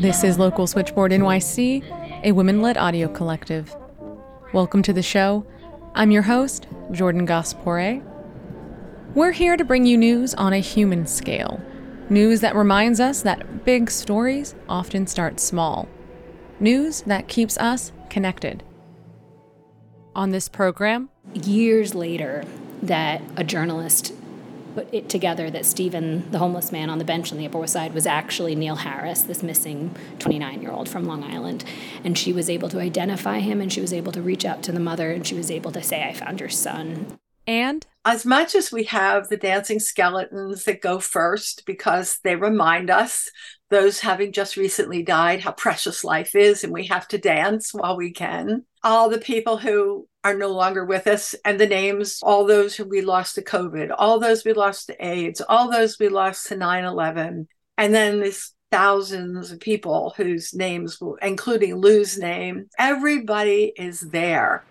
This is Local Switchboard NYC, a women led audio collective. Welcome to the show. I'm your host, Jordan Gass-Pooré. We're here to bring you news on a human scale. News that reminds us that big stories often start small. News that keeps us connected. On this program, years later, that a journalist put it together that Stephen, the homeless man on the bench on the Upper West Side, was actually Neil Harris, this missing 29 year old from Long Island. And she was able to identify him and she was able to reach out to the mother and she was able to say, I found your son. And as much as we have the dancing skeletons that go first because they remind us, those having just recently died, how precious life is, and we have to dance while we can. All the people who are no longer with us and the names, all those who we lost to COVID, all those we lost to AIDS, all those we lost to 9 11. And then this thousands of people whose names, including Lou's name, everybody is there.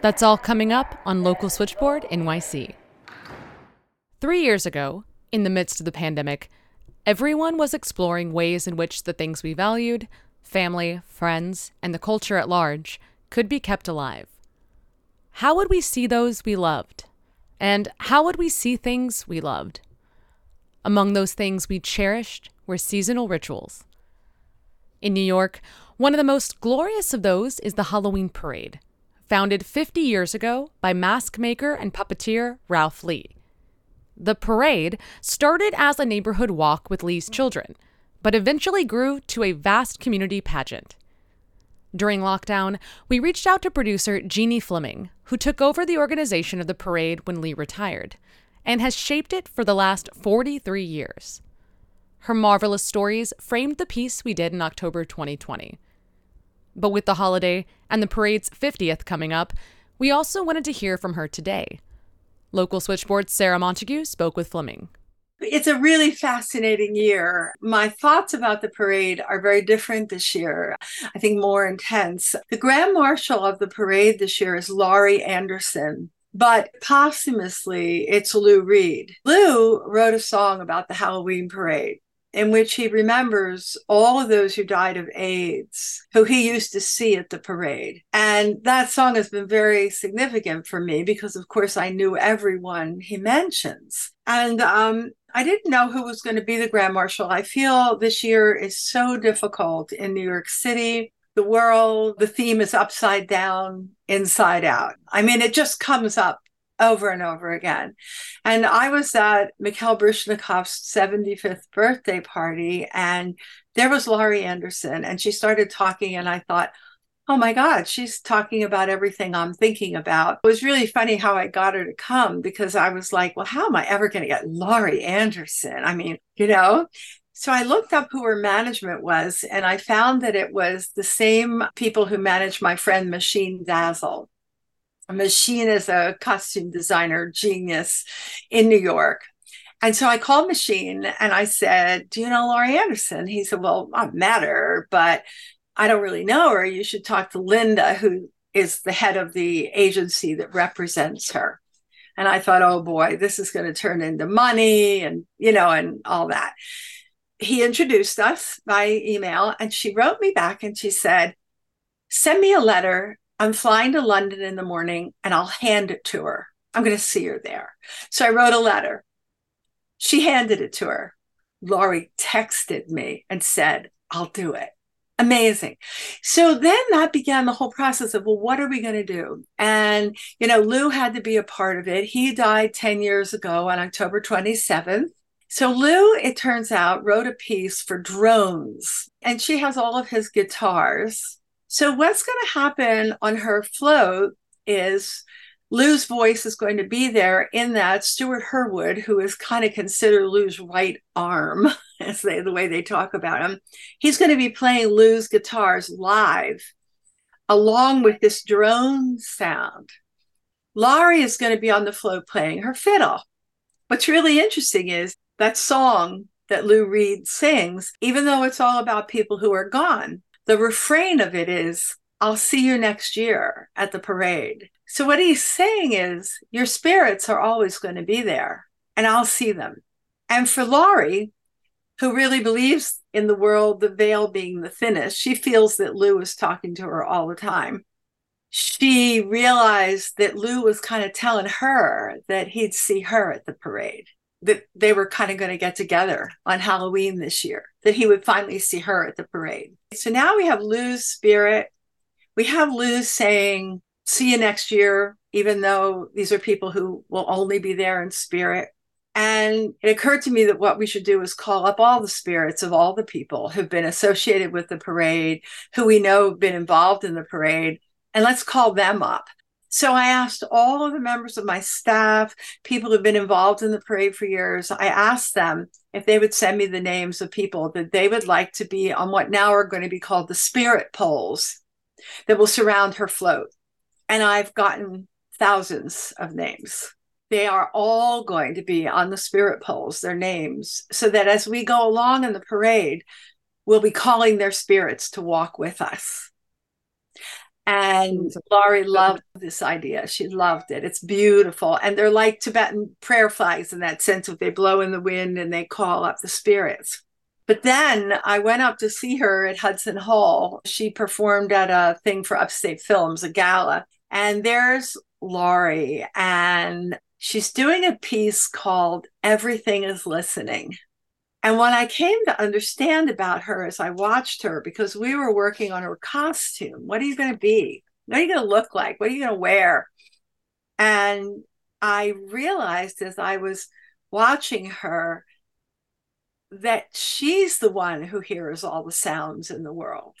That's all coming up on Local Switchboard NYC. Three years ago, in the midst of the pandemic, everyone was exploring ways in which the things we valued family, friends, and the culture at large could be kept alive. How would we see those we loved? And how would we see things we loved? Among those things we cherished were seasonal rituals. In New York, one of the most glorious of those is the Halloween Parade, founded 50 years ago by mask maker and puppeteer Ralph Lee. The parade started as a neighborhood walk with Lee's children, but eventually grew to a vast community pageant. During lockdown, we reached out to producer Jeanne Fleming, who took over the organization of the parade when Lee retired, and has shaped it for the last 43 years. Her marvelous stories framed the piece we did in October 2020. But with the holiday and the parade's 50th coming up, we also wanted to hear from her today. Local switchboard Sarah Montague spoke with Fleming. It's a really fascinating year. My thoughts about the parade are very different this year. I think more intense. The Grand Marshal of the parade this year is Laurie Anderson. But posthumously, it's Lou Reed. Lou wrote a song about the Halloween parade in which he remembers all of those who died of AIDS, who he used to see at the parade. And that song has been very significant for me because, of course, I knew everyone he mentions. And um, I didn't know who was going to be the Grand Marshal. I feel this year is so difficult in New York City. The world, the theme is upside down, inside out. I mean, it just comes up over and over again. And I was at Mikhail Baryshnikov's 75th birthday party, and there was Laurie Anderson, and she started talking, and I thought, oh my God, she's talking about everything I'm thinking about. It was really funny how I got her to come because I was like, well, how am I ever going to get Laurie Anderson? I mean, you know? So I looked up who her management was, and I found that it was the same people who managed my friend Machine Dazzle. Machine is a costume designer genius in New York. And so I called Machine and I said, Do you know Laurie Anderson? He said, Well, I met her, but I don't really know her. You should talk to Linda, who is the head of the agency that represents her. And I thought, oh boy, this is going to turn into money and, you know, and all that. He introduced us by email and she wrote me back and she said, send me a letter. I'm flying to London in the morning and I'll hand it to her. I'm going to see her there. So I wrote a letter. She handed it to her. Laurie texted me and said, I'll do it amazing. So then that began the whole process of, well, what are we going to do? And, you know, Lou had to be a part of it. He died 10 years ago on October 27th. So Lou, it turns out, wrote a piece for drones and she has all of his guitars. So what's going to happen on her float is Lou's voice is going to be there in that. Stewart Hurwood, who is kind of considered Lou's right arm, as they the way they talk about him, he's going to be playing Lou's guitars live, along with this drone sound. Laurie is going to be on the float playing her fiddle. What's really interesting is that song that Lou Reed sings, even though it's all about people who are gone, the refrain of it is, I'll see you next year at the parade. So, what he's saying is, your spirits are always going to be there, and I'll see them. And for Laurie, who really believes in the world, the veil being the thinnest. She feels that Lou is talking to her all the time. She realized that Lou was kind of telling her that he'd see her at the parade, that they were kind of going to get together on Halloween this year, that he would finally see her at the parade. So now we have Lou's spirit. We have Lou saying, See you next year, even though these are people who will only be there in spirit. And it occurred to me that what we should do is call up all the spirits of all the people who've been associated with the parade, who we know have been involved in the parade, and let's call them up. So I asked all of the members of my staff, people who've been involved in the parade for years, I asked them if they would send me the names of people that they would like to be on what now are going to be called the spirit poles that will surround her float. And I've gotten thousands of names they are all going to be on the spirit poles, their names, so that as we go along in the parade, we'll be calling their spirits to walk with us. And Laurie loved this idea. She loved it. It's beautiful. And they're like Tibetan prayer flags in that sense of they blow in the wind and they call up the spirits. But then I went up to see her at Hudson Hall. She performed at a thing for Upstate Films, a gala. And there's Laurie. And she's doing a piece called Everything is Listening. And what I came to understand about her as I watched her, because we were working on her costume, what are you going to be? What are you going to look like? What are you going to wear? And I realized as I was watching her that she's the one who hears all the sounds in the world.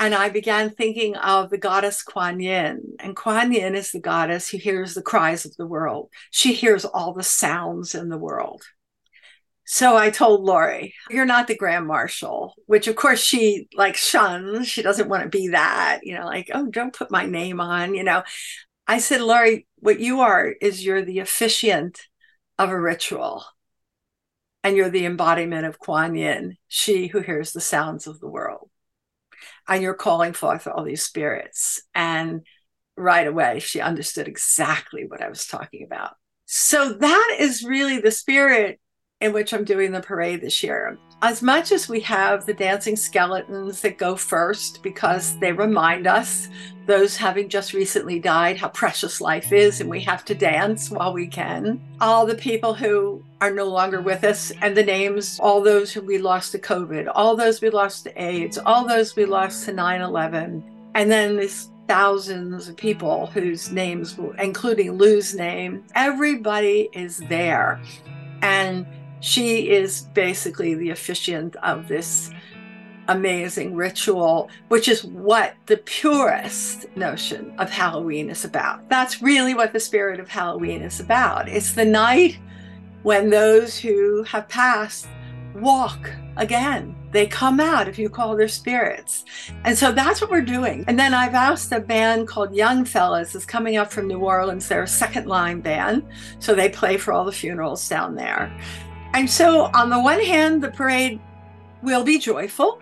And I began thinking of the goddess Kuan Yin. And Kuan Yin is the goddess who hears the cries of the world. She hears all the sounds in the world. So I told Laurie, you're not the grand marshal, which of course she like shuns. She doesn't want to be that, you know, like, oh, don't put my name on, you know. I said, Laurie, what you are is you're the officiant of a ritual. And you're the embodiment of Kuan Yin, she who hears the sounds of the world and you're calling forth all these spirits. And right away, she understood exactly what I was talking about. So that is really the spirit in which I'm doing the parade this year. As much as we have the dancing skeletons that go first because they remind us, those having just recently died, how precious life is, and we have to dance while we can. All the people who are no longer with us, and the names, all those who we lost to COVID, all those we lost to AIDS, all those we lost to 9 11, and then this thousands of people whose names, including Lou's name, everybody is there. And she is basically the officiant of this amazing ritual, which is what the purest notion of Halloween is about. That's really what the spirit of Halloween is about. It's the night when those who have passed walk again. They come out if you call their spirits. And so that's what we're doing. And then I've asked a band called Young Fellaz is coming up from New Orleans. They're a second line band. So they play for all the funerals down there. And so, on the one hand, the parade will be joyful.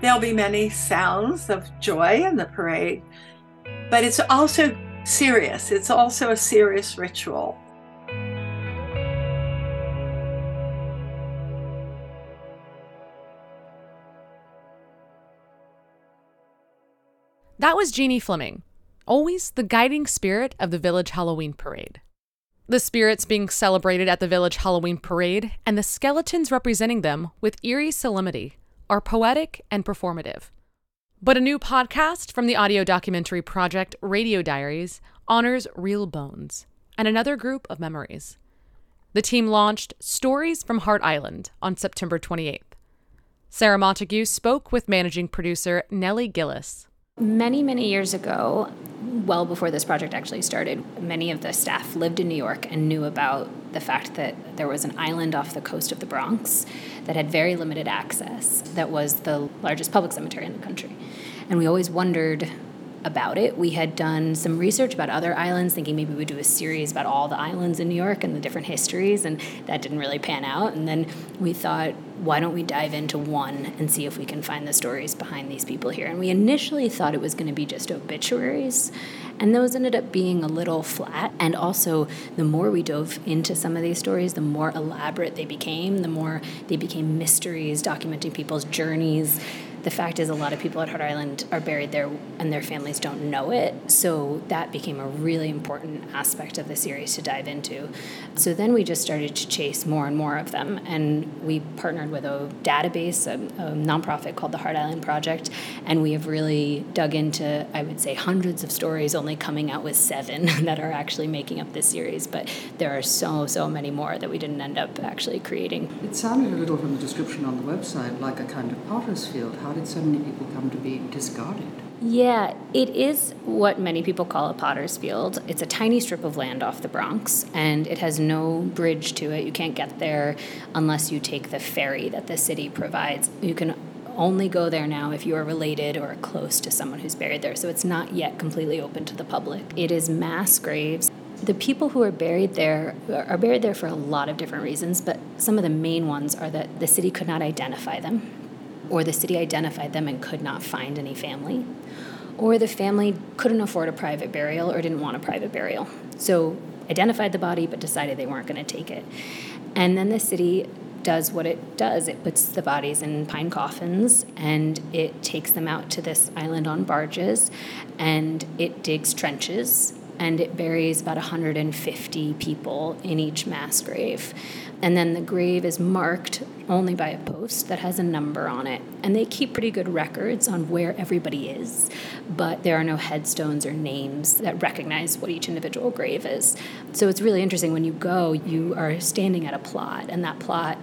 There'll be many sounds of joy in the parade, but it's also serious. It's also a serious ritual. That was Jeanne Fleming, always the guiding spirit of the Village Halloween Parade the spirits being celebrated at the village Halloween parade, and the skeletons representing them with eerie solemnity are poetic and performative. But a new podcast from the audio documentary project Radio Diaries honors real bones and another group of memories. The team launched Stories from Hart Island on September 28th. Sarah Montague spoke with managing producer Nellie Gilles. Many, many years ago, well before this project actually started, many of the staff lived in New York and knew about the fact that there was an island off the coast of the Bronx that had very limited access, that was the largest public cemetery in the country. And we always wondered about it. We had done some research about other islands, thinking maybe we'd do a series about all the islands in New York and the different histories, and that didn't really pan out. And then we thought, why don't we dive into one and see if we can find the stories behind these people here? And we initially thought it was going to be just obituaries, and those ended up being a little flat. And also, the more we dove into some of these stories, the more elaborate they became, the more they became mysteries documenting people's journeys the fact is, a lot of people at Hart Island are buried there and their families don't know it. So that became a really important aspect of the series to dive into. So then we just started to chase more and more of them. And we partnered with a database, a, a nonprofit called the Hart Island Project. And we have really dug into, I would say, hundreds of stories, only coming out with seven that are actually making up this series. But there are so, so many more that we didn't end up actually creating. It sounded a little from the description on the website like a kind of potter's field. How how did so many people come to be discarded? Yeah, it is what many people call a potter's field. It's a tiny strip of land off the Bronx, and it has no bridge to it. You can't get there unless you take the ferry that the city provides. You can only go there now if you are related or close to someone who's buried there. So it's not yet completely open to the public. It is mass graves. The people who are buried there are buried there for a lot of different reasons, but some of the main ones are that the city could not identify them or the city identified them and could not find any family, or the family couldn't afford a private burial or didn't want a private burial. So identified the body but decided they weren't going to take it. And then the city does what it does. It puts the bodies in pine coffins and it takes them out to this island on barges and it digs trenches and it buries about 150 people in each mass grave. And then the grave is marked only by a post that has a number on it. And they keep pretty good records on where everybody is, but there are no headstones or names that recognize what each individual grave is. So it's really interesting when you go, you are standing at a plot, and that plot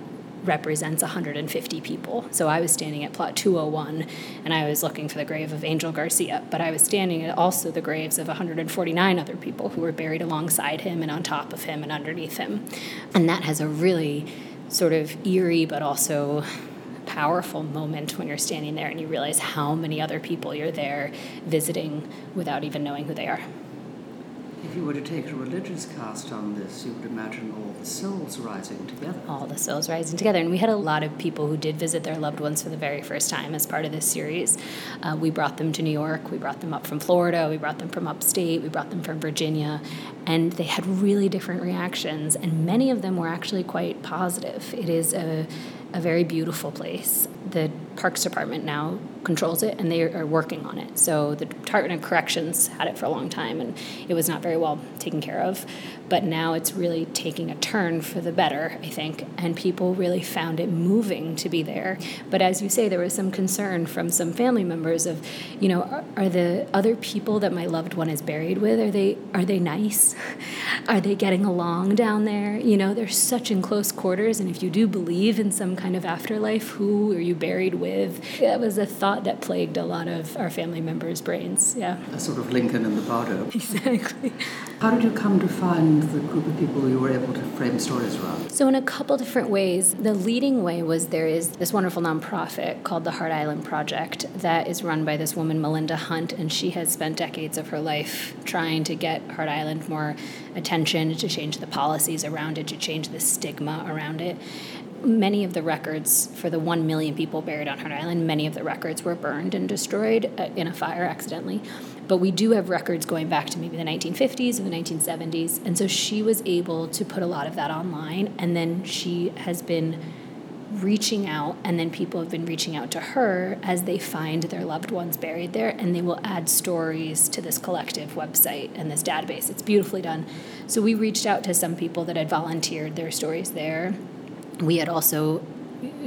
represents 150 people. So I was standing at plot 201 and I was looking for the grave of Angel Garcia, but I was standing at also the graves of 149 other people who were buried alongside him and on top of him and underneath him. And that has a really sort of eerie but also powerful moment when you're standing there and you realize how many other people you're there visiting without even knowing who they are. If you were to take a religious cast on this, you would imagine all the souls rising together. All the souls rising together. And we had a lot of people who did visit their loved ones for the very first time as part of this series. Uh, we brought them to New York, we brought them up from Florida, we brought them from upstate, we brought them from Virginia, and they had really different reactions. And many of them were actually quite positive. It is a, a very beautiful place. The Parks Department now controls it and they are working on it. So the Department of Corrections had it for a long time and it was not very well taken care of. But now it's really taking a turn for the better, I think, and people really found it moving to be there. But as you say, there was some concern from some family members of, you know, are, are the other people that my loved one is buried with, are they are they nice? Are they getting along down there? You know, they're such in close quarters and if you do believe in some kind of afterlife, who are you buried with? That was a thought that plagued a lot of our family members' brains. Yeah. A sort of Lincoln and the Bardo. Exactly. How did you come to find the group of people you were able to frame stories around? So, in a couple different ways. The leading way was there is this wonderful nonprofit called the Hart Island Project that is run by this woman, Melinda Hunt, and she has spent decades of her life trying to get Hart Island more attention, to change the policies around it, to change the stigma around it many of the records for the 1 million people buried on Hart Island, many of the records were burned and destroyed uh, in a fire accidentally. But we do have records going back to maybe the 1950s or the 1970s. And so she was able to put a lot of that online. And then she has been reaching out, and then people have been reaching out to her as they find their loved ones buried there. And they will add stories to this collective website and this database. It's beautifully done. So we reached out to some people that had volunteered their stories there we had also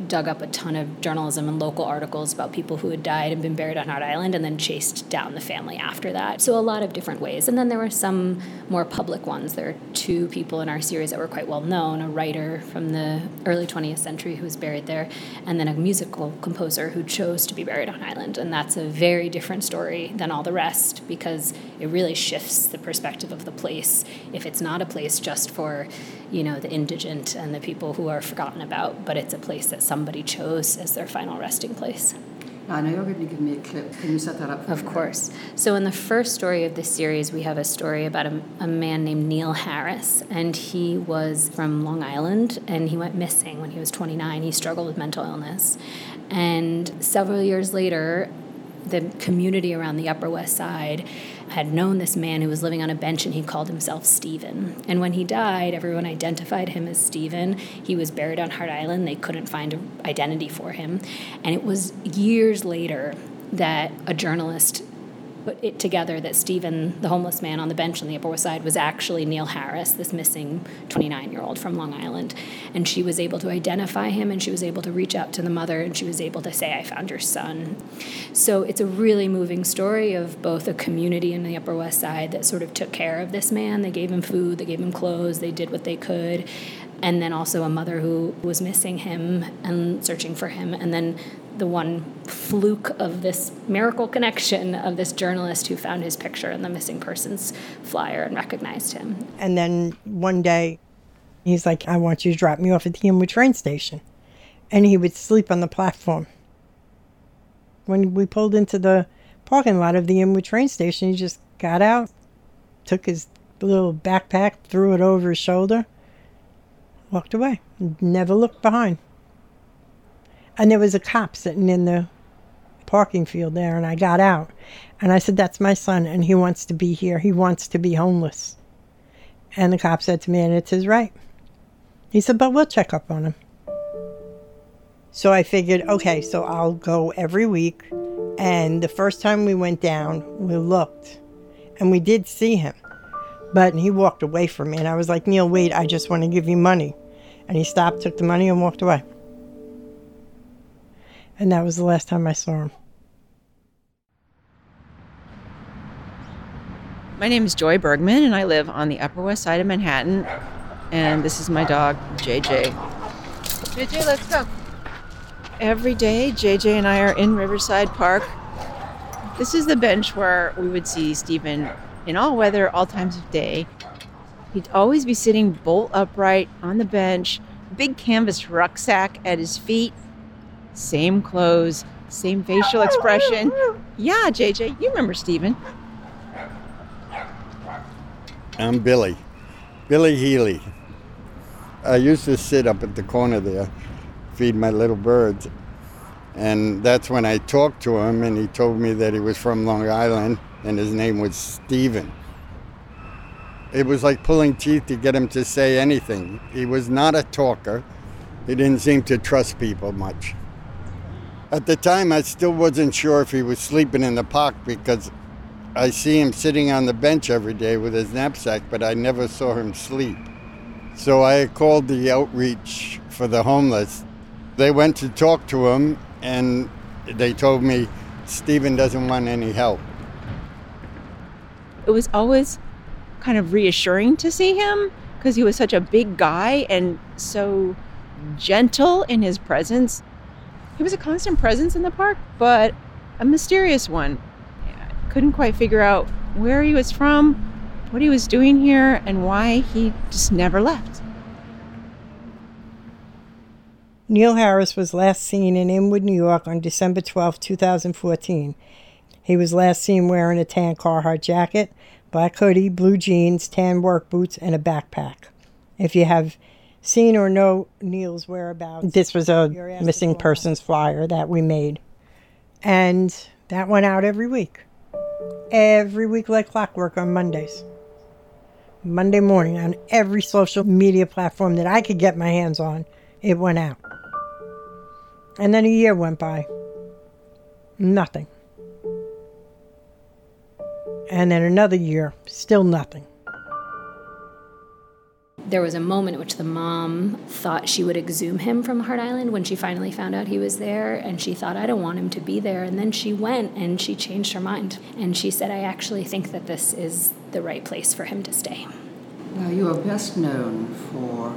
dug up a ton of journalism and local articles about people who had died and been buried on Hart Island and then chased down the family after that. So, a lot of different ways. And then there were some more public ones. There are two people in our series that were quite well known a writer from the early 20th century who was buried there, and then a musical composer who chose to be buried on Island. And that's a very different story than all the rest because it really shifts the perspective of the place if it's not a place just for, you know, the indigent and the people who are forgotten about, but it's a place that somebody chose as their final resting place. I know you're going to give me a clip. Can you set that up for Of course. So, in the first story of this series, we have a story about a, a man named Neil Harris, and he was from Long Island, and he went missing when he was 29. He struggled with mental illness. And several years later, the community around the Upper West Side had known this man who was living on a bench and he called himself Stephen. And when he died, everyone identified him as Stephen. He was buried on Hart Island. They couldn't find an identity for him. And it was years later that a journalist put it together that Stephen, the homeless man on the bench on the Upper West Side, was actually Neil Harris, this missing 29 year old from Long Island. And she was able to identify him and she was able to reach out to the mother and she was able to say, I found your son. So it's a really moving story of both a community in the Upper West Side that sort of took care of this man. They gave him food, they gave him clothes, they did what they could. And then also a mother who was missing him and searching for him. And then the one fluke of this miracle connection of this journalist who found his picture in the missing persons flyer and recognized him. And then one day, he's like, I want you to drop me off at the Inwood train station. And he would sleep on the platform. When we pulled into the parking lot of the Inwood train station, he just got out, took his little backpack, threw it over his shoulder, walked away, never looked behind. And there was a cop sitting in the parking field there, and I got out. And I said, That's my son, and he wants to be here. He wants to be homeless. And the cop said to me, and it's his right. He said, but we'll check up on him. So I figured, okay, so I'll go every week. And the first time we went down, we looked and we did see him. But he walked away from me. And I was like, Neil, wait, I just want to give you money. And he stopped, took the money, and walked away. And that was the last time I saw him. My name is Joy Bergman, and I live on the Upper West Side of Manhattan. And this is my dog, JJ. JJ, let's go. Every day, JJ and I are in Riverside Park. This is the bench where we would see Stephen in all weather, all times of day. He'd always be sitting bolt upright on the bench, big canvas rucksack at his feet, same clothes, same facial expression. Yeah, JJ, you remember Stephen. I'm Billy, Billy Healy. I used to sit up at the corner there, feed my little birds. And that's when I talked to him, and he told me that he was from Long Island and his name was Stephen. It was like pulling teeth to get him to say anything. He was not a talker, he didn't seem to trust people much. At the time, I still wasn't sure if he was sleeping in the park because I see him sitting on the bench every day with his knapsack, but I never saw him sleep. So I called the outreach for the homeless. They went to talk to him, and they told me Stephen doesn't want any help. It was always kind of reassuring to see him because he was such a big guy and so gentle in his presence. He was a constant presence in the park, but a mysterious one. I couldn't quite figure out where he was from, what he was doing here, and why he just never left. Neil Harris was last seen in Inwood, New York on December 12, 2014. He was last seen wearing a tan Carhartt jacket, black hoodie, blue jeans, tan work boots, and a backpack. If you have seen or know Neil's whereabouts, this was a missing persons flyer that we made. And that went out every week. Every week, like clockwork, on Mondays. Monday morning, on every social media platform that I could get my hands on, it went out. And then a year went by. Nothing. And then another year, still nothing. There was a moment in which the mom thought she would exhume him from Hart Island when she finally found out he was there, and she thought, I don't want him to be there. And then she went and she changed her mind. And she said, I actually think that this is the right place for him to stay. Now, you are best known for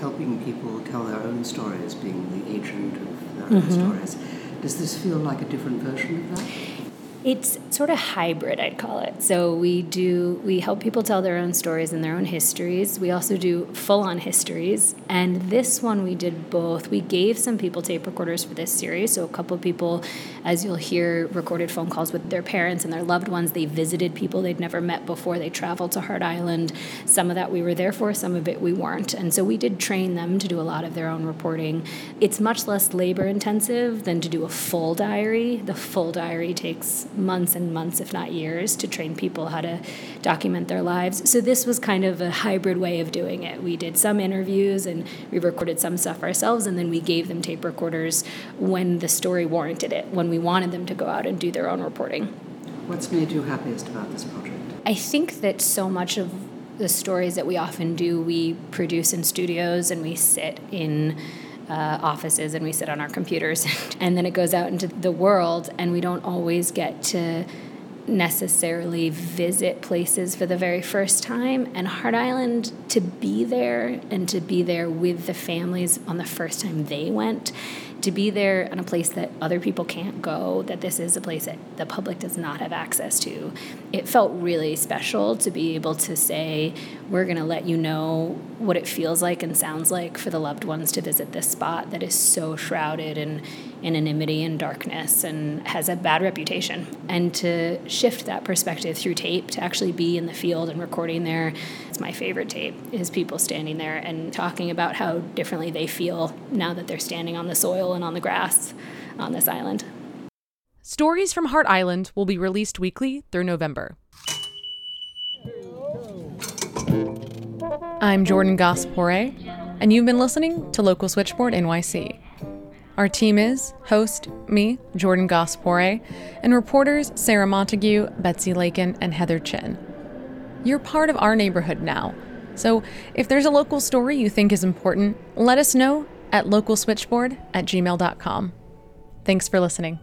helping people tell their own stories, being the agent of their own mm-hmm. stories. Does this feel like a different version of that? It's sort of hybrid, I'd call it. So we do we help people tell their own stories and their own histories. We also do full-on histories, and this one we did both. We gave some people tape recorders for this series. So a couple people, as you'll hear, recorded phone calls with their parents and their loved ones. They visited people they'd never met before. They traveled to Hart Island. Some of that we were there for, some of it we weren't. And so we did train them to do a lot of their own reporting. It's much less labor intensive than to do a full diary. The full diary takes months and months, if not years, to train people how to document their lives. So this was kind of a hybrid way of doing it. We did some interviews and we recorded some stuff ourselves, and then we gave them tape recorders when the story warranted it, when we wanted them to go out and do their own reporting. What's made you happiest about this project? I think that so much of the stories that we often do, we produce in studios and we sit in uh, offices and we sit on our computers and then it goes out into the world and we don't always get to necessarily visit places for the very first time and Hart Island to be there and to be there with the families on the first time they went to be there in a place that other people can't go, that this is a place that the public does not have access to. It felt really special to be able to say, we're going to let you know what it feels like and sounds like for the loved ones to visit this spot that is so shrouded in anonymity and darkness and has a bad reputation. And to shift that perspective through tape, to actually be in the field and recording there, it's my favorite tape, is people standing there and talking about how differently they feel now that they're standing on the soil and on the grass on this island. Stories from Hart Island will be released weekly through November. I'm Jordan Gass-Pooré, and you've been listening to Local Switchboard NYC. Our team is host, me, Jordan Gass-Pooré, and reporters Sarah Montague, Betsy Lakin, and Heather Chin. You're part of our neighborhood now, so if there's a local story you think is important, let us know at localswitchboard at gmail.com. Thanks for listening.